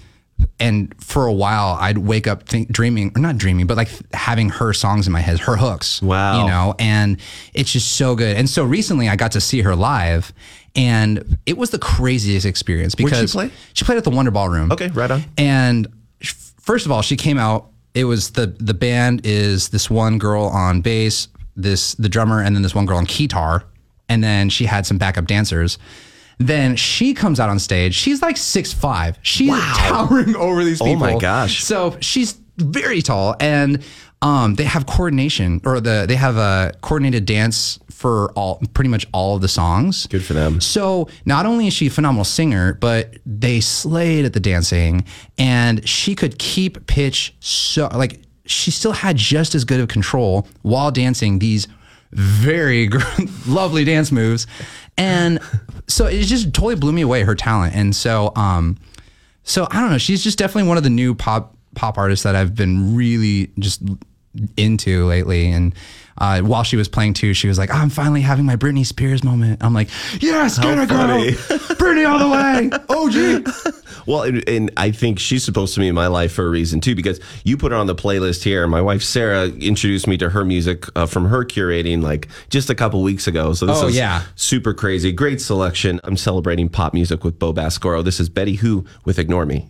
and for a while I'd wake up think, dreaming or not dreaming, but like having her songs in my head, her hooks. Wow. you know, and it's just so good. And so recently I got to see her live, and it was the craziest experience Where'd she because play? she played at the Wonder Ballroom. Okay, right on. And first of all, she came out. It was the the band is this one girl on bass, this the drummer, and then this one girl on guitar, and then she had some backup dancers. Then she comes out on stage. She's like six five. She's towering over these Oh my gosh. So she's very tall, and um, they have coordination, or the they have a coordinated dance for all pretty much all of the songs. Good for them. So not only is she a phenomenal singer, but they slayed at the dancing, and she could keep pitch so like she still had just as good of control while dancing these very lovely dance moves, and so it just totally blew me away her talent, and so um, so I don't know, she's just definitely one of the new pop pop artists that I've been really just into lately, and. Uh, while she was playing too, she was like, "I'm finally having my Britney Spears moment." I'm like, "Yes, get funny. girl, Britney all the way, OG." Well, and, and I think she's supposed to be in my life for a reason too, because you put her on the playlist here. My wife Sarah introduced me to her music uh, from her curating like just a couple weeks ago. So this Oh, is yeah. super crazy, great selection. I'm celebrating pop music with Bo Baskoro. This is Betty Who with "Ignore Me."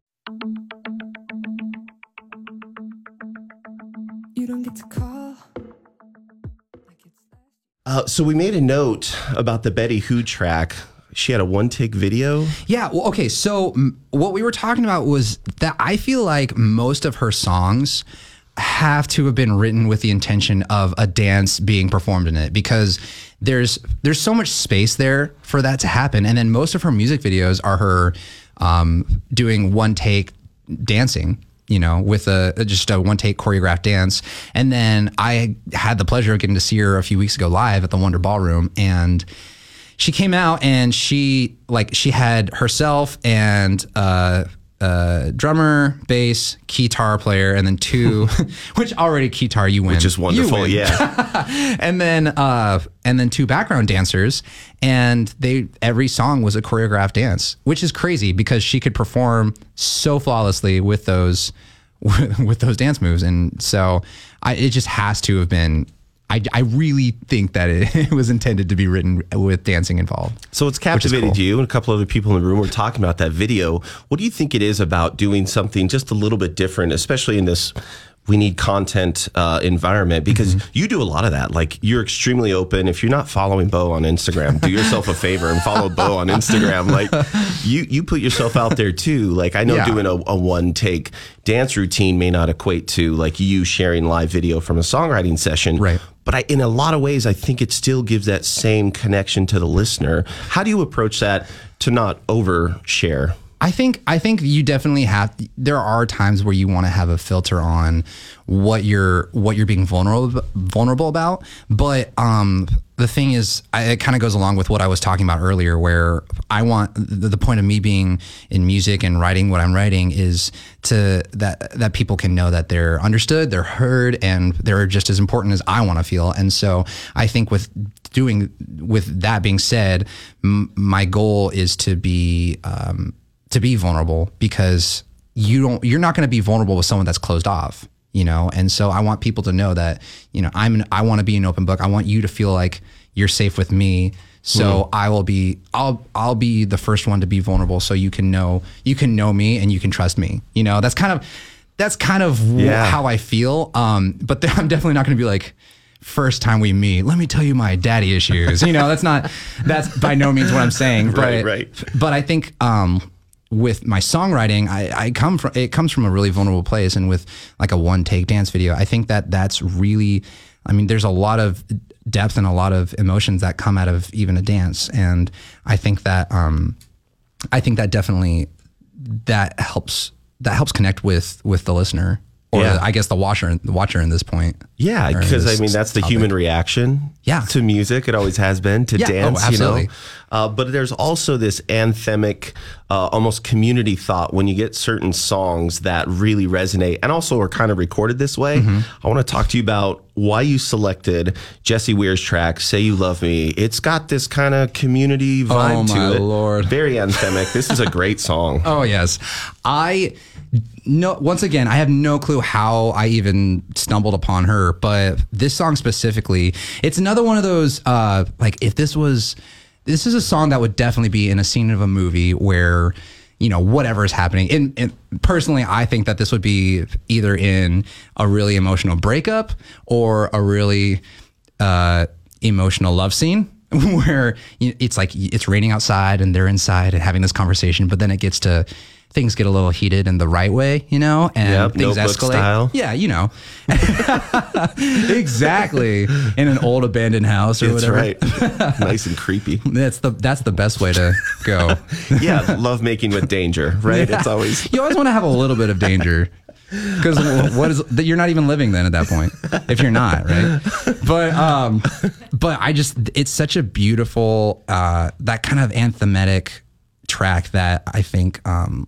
Uh, so we made a note about the Betty Who track. She had a one take video. Yeah. Well, okay. So m- what we were talking about was that I feel like most of her songs have to have been written with the intention of a dance being performed in it because there's there's so much space there for that to happen. And then most of her music videos are her um, doing one take dancing you know, with a just a one take choreographed dance. And then I had the pleasure of getting to see her a few weeks ago live at the Wonder Ballroom, and she came out and she like she had herself and uh, uh, drummer, bass, guitar player, and then two, which already guitar you win, Which is wonderful. Yeah. and then uh, and then two background dancers, and they every song was a choreographed dance, which is crazy because she could perform so flawlessly with those with those dance moves, and so I, it just has to have been. I, I really think that it, it was intended to be written with dancing involved. So it's captivated cool. you and a couple other people in the room were talking about that video. What do you think it is about doing something just a little bit different, especially in this we need content uh, environment? Because Mm-hmm. you do a lot of that. Like you're extremely open. If you're not following Bo on Instagram, do yourself a favor and follow Bo on Instagram. Like you you put yourself out there too. Like I know Yeah. doing a, a one take dance routine may not equate to like you sharing live video from a songwriting session. Right. But I, in a lot of ways, I think it still gives that same connection to the listener. How do you approach that to not overshare? I think I think you definitely have. There are times where you want to have a filter on what you're what you're being vulnerable vulnerable about. But um, the thing is, I, it kind of goes along with what I was talking about earlier, where I want the, the point of me being in music and writing what I'm writing is to that that people can know that they're understood, they're heard, and they're just as important as I want to feel. And so I think with doing with that being said, m- my goal is to be um, to be vulnerable because you don't you're not going to be vulnerable with someone that's closed off you know? And so i want people to know that you know i'm an, i want to be an open book. I want you to feel like you're safe with me. So i will be i'll i'll be the first one to be vulnerable so you can know you can know me and you can trust me you know? That's kind of that's kind of Yeah. how i feel. Um but i'm definitely not going to be like first time we meet let me tell you my daddy issues. You know that's not that's by no means what i'm saying but Right, right. but I think um, with my songwriting, I, I come from it comes from a really vulnerable place, and with like a one take dance video, I think that that's really I mean, there's a lot of depth and a lot of emotions that come out of even a dance, and I think that um, I think that definitely that helps that helps connect with with the listener or Yeah. I guess the watcher the watcher in this point. Yeah, because I mean that's the topic. human reaction. Yeah. to music, it always has been to Yeah. Oh, dance. You absolutely. know, uh, but there's also this anthemic, uh, almost community thought when you get certain songs that really resonate, and also are kind of recorded this way. Mm-hmm. I want to talk to you about why you selected Jessie Ware's track "Say You Love Me." It's got this kind of community vibe Oh, to my it. Lord. very anthemic. this is a great song. Oh yes, I no. Once again, I have no clue how I even stumbled upon her, but this song specifically, it's another one of those. Uh, like if this was, this is a song that would definitely be in a scene of a movie where. You know, whatever is happening. And, and personally, I think that this would be either in a really emotional breakup or a really uh, emotional love scene where it's like it's raining outside and they're inside and having this conversation, but then it gets to things get a little heated in the right way, you know, and Yep, things escalate. style. Yeah, you know, exactly in an old abandoned house or That's whatever. right. nice and creepy. That's the that's the best way to go. Yeah, love making with danger, right? It's always you always want to have a little bit of danger because what is that you're not even living then at that point if you're not right but um but i just it's such a beautiful uh that kind of anthematic track that i think um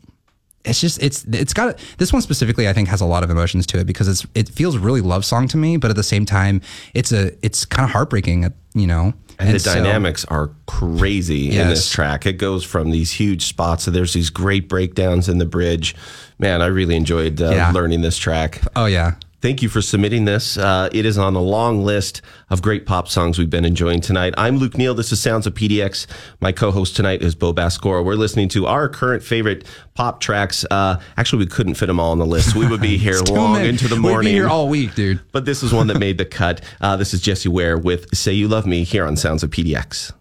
it's just it's it's got this one specifically i think has a lot of emotions to it because it's it feels really love song to me but at the same time it's a it's kind of heartbreaking you know And, the so- dynamics are crazy in this track. It goes from these huge spots. So there's these great breakdowns in the bridge. Man, I really enjoyed uh, Yeah. learning this track. oh yeah Thank you for submitting this. Uh, it is on the long list of great pop songs we've been enjoying tonight. I'm Luke Neal. This is Sounds of PDX. My co-host tonight is Bo Baskoro. We're listening to our current favorite pop tracks. Uh, actually, we couldn't fit them all on the list. We would be here long many. into the morning. We'd be here all week dude but this is one that made the cut. Uh, this is Jessie Ware with "Say You Love Me" here on Sounds of PDX.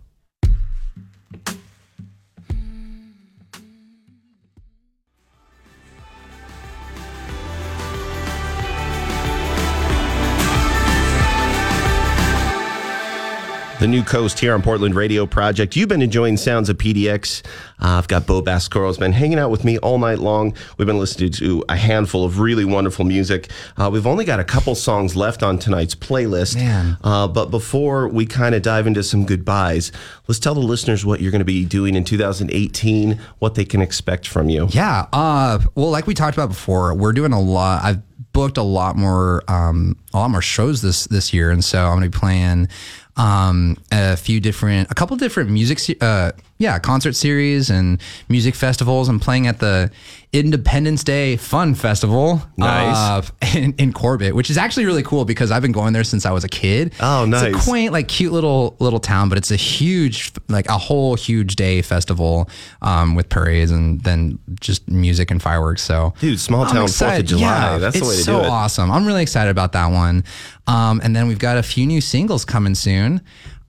The new coast here on Portland Radio Project. You've been enjoying sounds of PDX. Uh, I've got Bo Baskoro has been hanging out with me all night long. We've been listening to a handful of really wonderful music. Uh, we've only got a couple songs left on tonight's playlist. Man. Uh, but before we kind of dive into some goodbyes, let's tell the listeners what you're going to be doing in 2018, what they can expect from you. Yeah. Uh, well, like we talked about before, we're doing a lot. I've booked a lot more, um, a lot more shows this this year, and so I'm going to be playing um, a few different, a couple different music, uh, yeah, concert series and music festivals. I'm playing at the Independence Day Fun Festival, Nice. uh, in, in Corbett, which is actually really cool because I've been going there since I was a kid. Oh, nice. It's a quaint, like cute little little town, but it's a huge, like a whole huge day festival um, with parades and then just music and fireworks. So, Dude, small town, 4th of. July. Yeah, That's the way to so do it. so awesome. I'm really excited about that one. Um, and then we've got a few new singles coming soon.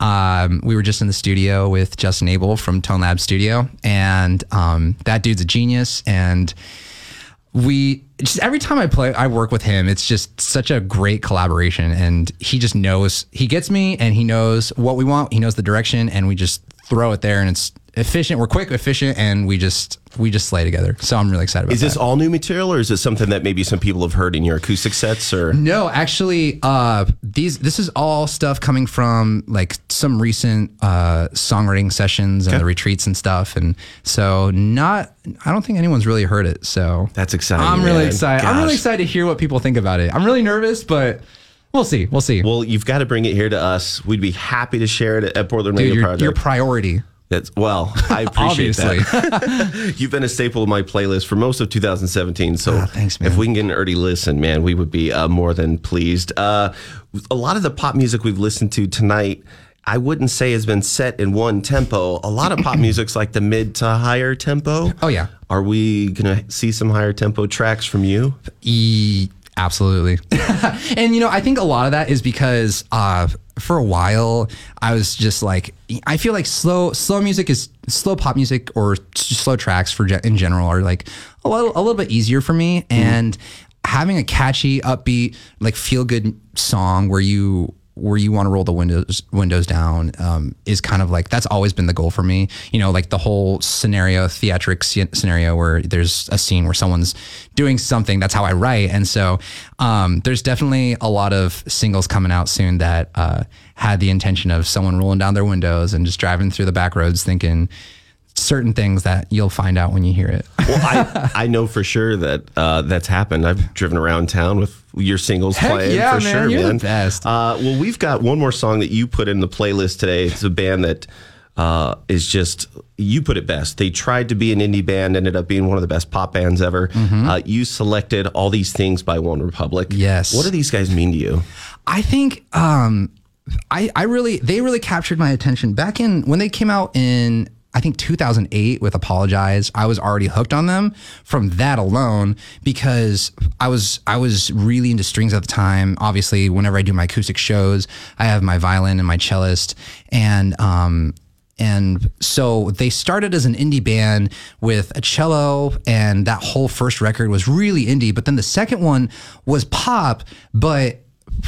Um, we were just in the studio with Justin Abel from Tone Lab Studio, and um, that dude's a genius. And we just every time I play, I work with him. It's just such a great collaboration, and he just knows. He gets me, and he knows what we want. He knows the direction, and we just throw it there, and it's efficient. We're quick, efficient, and we just we just slay together. So I'm really excited about Is this that. all new material, or is it something that maybe some people have heard in your acoustic sets? Or No, actually, uh, these this is all stuff coming from like some recent uh, songwriting sessions and the retreats and stuff, and so not. I don't think anyone's really heard it. So That's exciting, I'm really man. excited. I'm really excited to hear what people think about it. I'm really nervous, but we'll see. We'll see. Well, you've got to bring it here to us. We'd be happy to share it at Portland Dude, Radio your, Project. your priority. That's well, I appreciate that. You've been a staple of my playlist for most of 2017. So Ah, thanks, man. if we can get an early listen, man, we would be uh, more than pleased. Uh, a lot of the pop music we've listened to tonight. I wouldn't say has been set in one tempo. A lot of pop music's like the mid to higher tempo. Oh, yeah. Are we gonna see some higher tempo tracks from you? E absolutely. and you know, I think a lot of that is because uh for a while I was just like I feel like slow slow music is slow pop music or slow tracks for in general are like a little a little bit easier for me. Mm-hmm. And having a catchy, upbeat, like feel good song where you where you want to roll the windows windows down um, is kind of like that's always been the goal for me. You know, like the whole scenario, theatric scenario where there's a scene where someone's doing something. That's how I write, and so um, there's definitely a lot of singles coming out soon that uh, had the intention of someone rolling down their windows and just driving through the back roads, thinking certain things that you'll find out when you hear it. Well, I, I know for sure that uh, that's happened. I've driven around town with your singles Heck playing yeah, for man, sure, you're the best. Uh, well, we've got one more song that you put in the playlist today. It's a band that uh, is just you put it best. They tried to be an indie band, ended up being one of the best pop bands ever. Uh, you selected all these things by One Republic. Mm-hmm. Yes. What do these guys mean to you? I think um, I I really they really captured my attention back in when they came out in I think 2008 with Apologize. I was already hooked on them from that alone because I was I was really into strings at the time. Obviously, whenever I do my acoustic shows, I have my violin and my cellist and um and so they started as an indie band with a cello, and that whole first record was really indie. But then the second one was pop, but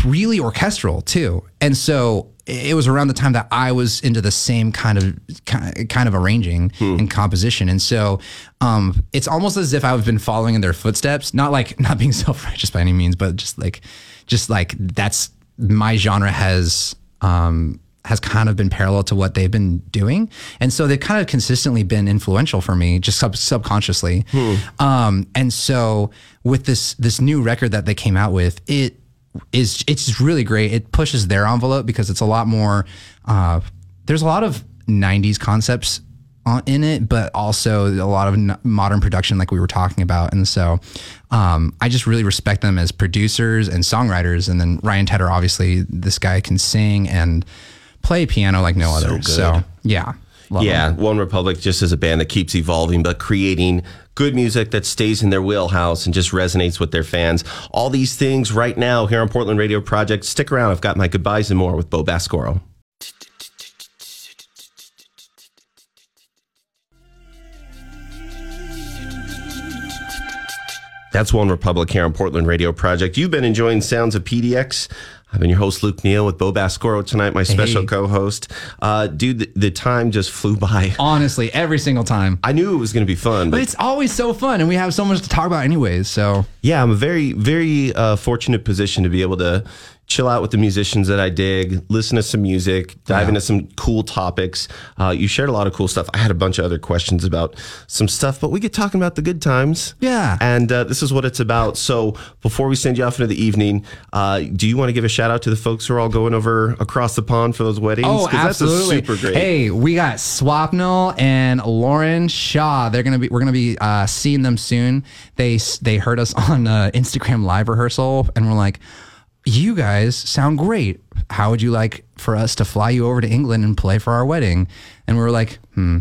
really orchestral too. And so it was around the time that I was into the same kind of kind of arranging and composition. And so um, it's almost as if I've been following in their footsteps. Not like not being self righteous by any means, but just like just like that's my genre has um, has kind of been parallel to what they've been doing, and so they've kind of consistently been influential for me, just sub- subconsciously. Um, and so with this this new record that they came out with, it is it's just really great. It pushes their envelope because it's a lot more. Uh, there's a lot of '90s concepts on, in it, but also a lot of n- modern production, like we were talking about. And so, um, I just really respect them as producers and songwriters. And then Ryan Tedder, obviously, this guy can sing and play piano like no other. good. So, yeah, love yeah, him. One Republic just as a band that keeps evolving, but creating good music that stays in their wheelhouse and just resonates with their fans. All these things right now here on Portland Radio Project. Stick around. I've got my goodbyes and more with Bo Baskoro. That's One Republic here on Portland Radio Project. You've been enjoying Sounds of PDX. I've been your host, Luke Neal, with Bo Baskoro tonight, my special Hey. co host. Uh, dude, the, the time just flew by. Honestly, every single time. I knew it was going to be fun, But but it's always so fun, and we have so much to talk about, anyways. So, yeah, I'm a very, very uh, fortunate position to be able to chill out with the musicians that I dig, listen to some music, dive Yeah. into some cool topics. Uh, you shared a lot of cool stuff. I had a bunch of other questions about some stuff, but we get talking about the good times. Yeah. And uh, this is what it's about. So before we send you off into the evening, uh, do you want to give a shout out to the folks who are all going over across the pond for those weddings? Oh, absolutely! That's a super great. Hey, we got Swapnil and Lauren Shaw. They're gonna be. We're gonna be uh, seeing them soon. They they heard us on uh, Instagram live rehearsal, and we're like, "You guys sound great. How would you like for us to fly you over to England and play for our wedding?" And we were like, "Hmm."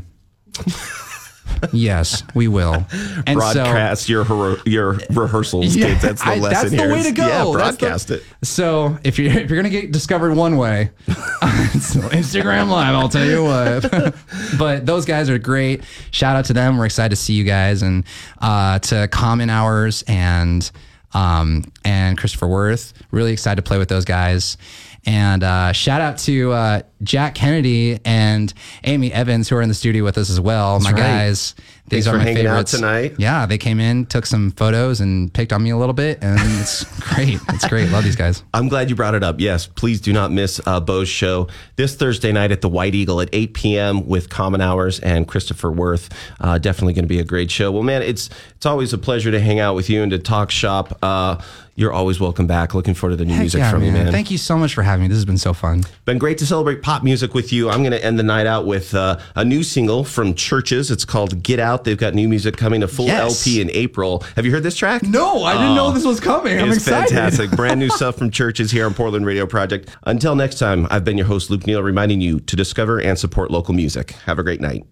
yes, we will. And so, broadcast your hero- your rehearsals, Yeah, kids. That's the I- lesson that's the here. way to go. Yeah, That's the- broadcast it. So if you're if you're gonna get discovered one way, Instagram Live. I'll tell you what. but those guys are great. Shout out to them. We're excited to see you guys and uh, to Common Hours and um, and Christopher Worth. Really excited to play with those guys. And uh, shout out to uh, Jack Kennedy and Amy Evans who are in the studio with us as well. my right. guys, these Thanks are for my hanging out tonight. Yeah, they came in, took some photos, and picked on me a little bit, and it's great. It's great. Love these guys. I'm glad you brought it up. Yes, please do not miss uh, Bo's show this Thursday night at the White Eagle at 8 p.m. with Common Hours and Christopher Worth. Uh, definitely going to be a great show. Well, man, it's it's always a pleasure to hang out with you and to talk shop. Uh, you're always welcome back. Looking forward to the new Heck music yeah, from you, man. Thank you so much for having me. This has been so fun. Been great to celebrate pop music with you. I'm going to end the night out with uh, a new single from CHVRCHES. It's called Get Out. They've got new music coming, a full Yes. LP in April. Have you heard this track? No, I didn't know this was coming. I'm it's excited. fantastic. Brand new stuff from CHVRCHES here on Portland Radio Project. Until next time, I've been your host, Luke Neal, reminding you to discover and support local music. Have a great night.